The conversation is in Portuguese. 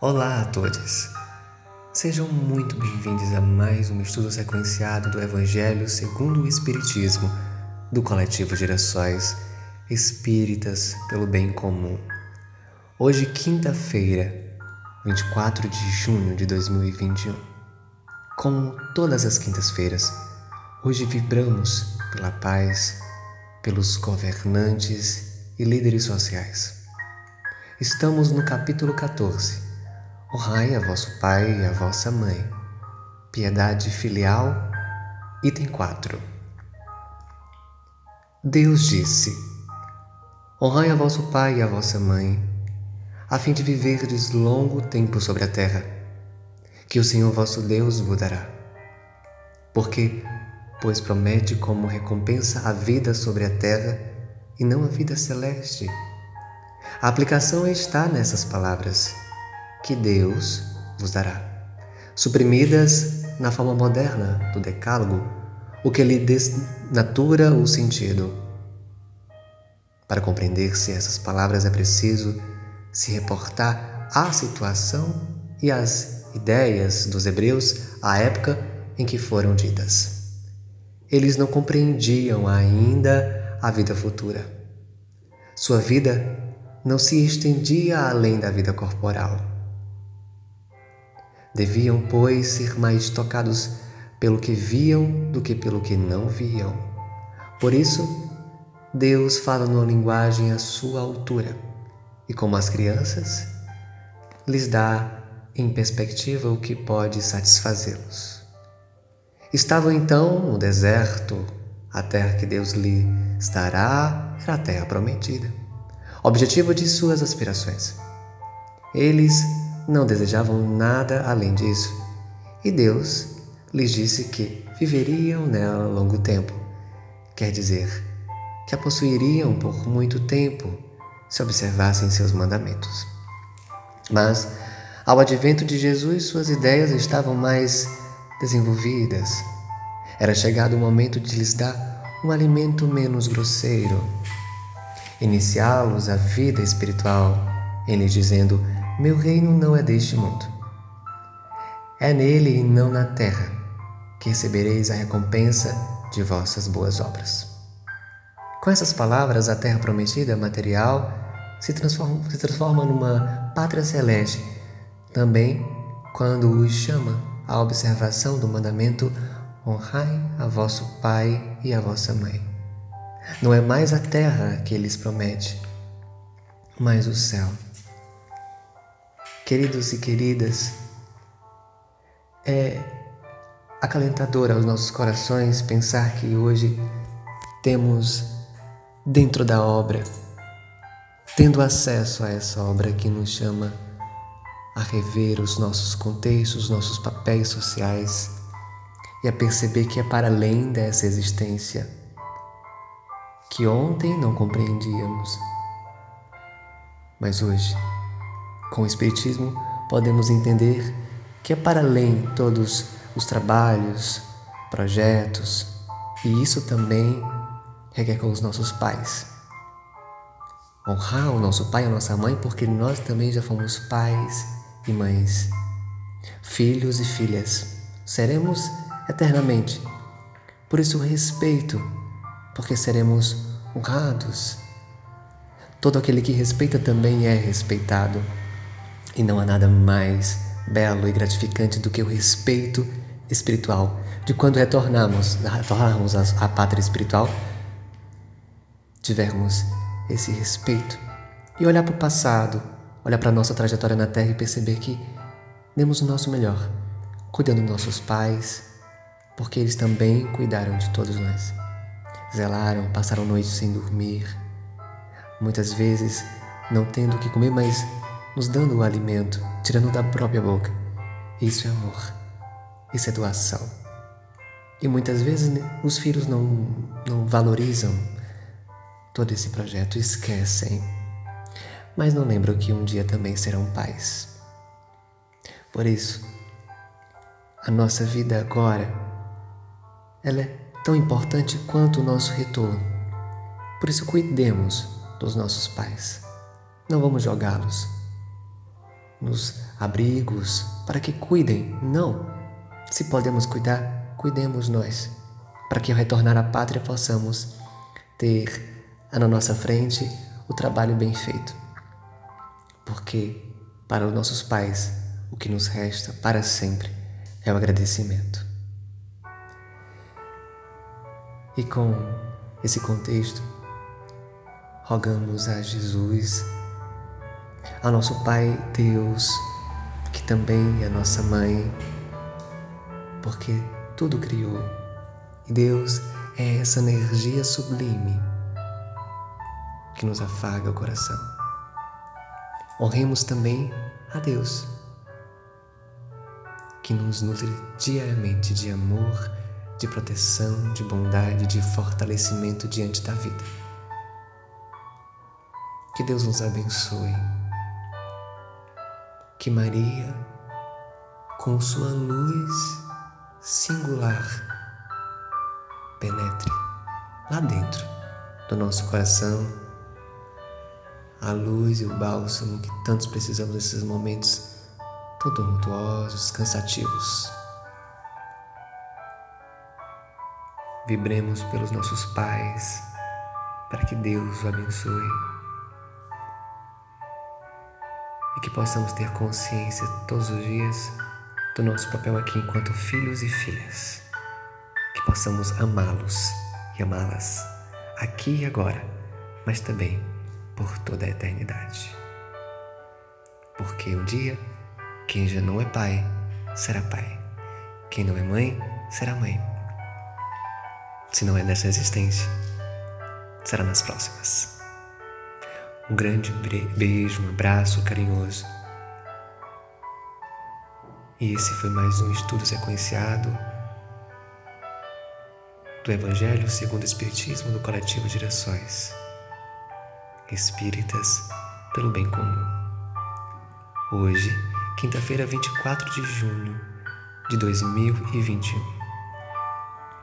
Olá a todos! Sejam muito bem-vindos a mais um estudo sequenciado do Evangelho segundo o Espiritismo do coletivo Gerações Espíritas pelo Bem Comum. Hoje, quinta-feira, 24 de junho de 2021. Como todas as quintas-feiras, hoje vibramos pela paz, pelos governantes e líderes sociais. Estamos no capítulo 14 Honrai a vosso pai e a vossa mãe. Piedade filial, item 4. Deus disse: Honrai a vosso pai e a vossa mãe, a fim de viverdes longo tempo sobre a terra, que o Senhor vosso Deus vos dará. Porque, pois promete como recompensa a vida sobre a terra e não a vida celeste. A aplicação está nessas palavras que Deus vos dará. Suprimidas na forma moderna do Decálogo, o que lhe desnatura o sentido. Para compreender-se essas palavras é preciso se reportar à situação e às ideias dos hebreus à época em que foram ditas. Eles não compreendiam ainda a vida futura. Sua vida não se estendia além da vida corporal Deviam, pois, ser mais tocados pelo que viam do que pelo que não viam. Por isso, Deus fala numa linguagem à sua altura e, como as crianças, lhes dá em perspectiva o que pode satisfazê-los. Estavam então no deserto, a terra que Deus lhes dará era a terra prometida, objetivo de suas aspirações. Eles não desejavam nada além disso, e Deus lhes disse que viveriam nela longo tempo, quer dizer, que a possuiriam por muito tempo se observassem seus mandamentos. Mas, ao advento de Jesus, suas ideias estavam mais desenvolvidas. Era chegado o momento de lhes dar um alimento menos grosseiro, iniciá-los a vida espiritual, em lhes dizendo meu reino não é deste mundo. É nele e não na terra que recebereis a recompensa de vossas boas obras. Com essas palavras, a terra prometida, material, se transforma, se transforma numa pátria celeste, também quando os chama à observação do mandamento honrai a vosso pai e a vossa mãe. Não é mais a terra que lhes promete, mas o céu. Queridos e queridas, é acalentador aos nossos corações pensar que hoje temos dentro da obra, tendo acesso a essa obra que nos chama a rever os nossos contextos, os nossos papéis sociais e a perceber que é para além dessa existência que ontem não compreendíamos, mas hoje com o Espiritismo, podemos entender que é para além todos os trabalhos, projetos, e isso também requer com os nossos pais. Honrar o nosso pai e a nossa mãe, porque nós também já fomos pais e mães, filhos e filhas. Seremos eternamente. Por isso, respeito, porque seremos honrados. Todo aquele que respeita também é respeitado. E não há nada mais belo e gratificante do que o respeito espiritual de quando retornarmos, retornarmos à pátria espiritual, tivermos esse respeito e olhar para o passado, olhar para a nossa trajetória na Terra e perceber que demos o nosso melhor, cuidando dos nossos pais, porque eles também cuidaram de todos nós. Zelaram, passaram noites sem dormir, muitas vezes não tendo o que comer, mas nos dando o alimento, tirando da própria boca. Isso é amor. Isso é doação. E muitas vezes né, os filhos não, não valorizam todo esse projeto, esquecem. Mas não lembram que um dia também serão pais. Por isso, a nossa vida agora, ela é tão importante quanto o nosso retorno. Por isso, cuidemos dos nossos pais. Não vamos jogá-los nos abrigos para que cuidem. Não. Se podemos cuidar, cuidemos nós, para que ao retornar à pátria possamos ter na nossa frente o trabalho bem feito. Porque para os nossos pais, o que nos resta para sempre é o agradecimento. E com esse contexto, rogamos a Jesus, a nosso Pai Deus, que também é nossa mãe, porque tudo criou. E Deus é essa energia sublime que nos afaga o coração. Honremos também a Deus, que nos nutre diariamente de amor, de proteção, de bondade, de fortalecimento diante da vida. Que Deus nos abençoe. Que Maria, com sua luz singular, penetre lá dentro do nosso coração a luz e o bálsamo que tantos precisamos nesses momentos tão tumultuosos, cansativos. Vibremos pelos nossos pais, para que Deus o abençoe e que possamos ter consciência todos os dias do nosso papel aqui enquanto filhos e filhas, que possamos amá-los e amá-las aqui e agora, mas também por toda a eternidade. Porque um dia, quem já não é pai, será pai. Quem não é mãe, será mãe. Se não é nessa existência, será nas próximas. Um grande beijo, um abraço carinhoso. E esse foi mais um estudo sequenciado do Evangelho segundo o Espiritismo do Coletivo Direções espíritas pelo bem comum. Hoje, quinta-feira, 24 de junho de 2021.